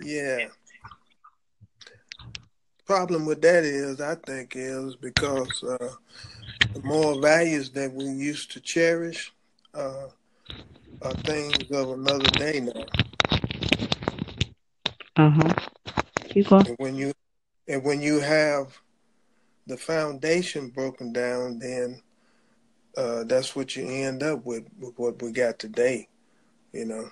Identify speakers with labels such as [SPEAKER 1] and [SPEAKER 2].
[SPEAKER 1] Yeah. Problem with that is, I think, is because uh, the moral values that we used to cherish uh, are things of another day now.
[SPEAKER 2] Uh huh. Keep.
[SPEAKER 1] And when you and when you have the foundation broken down, then uh, that's what you end up with, with what we got today. You know.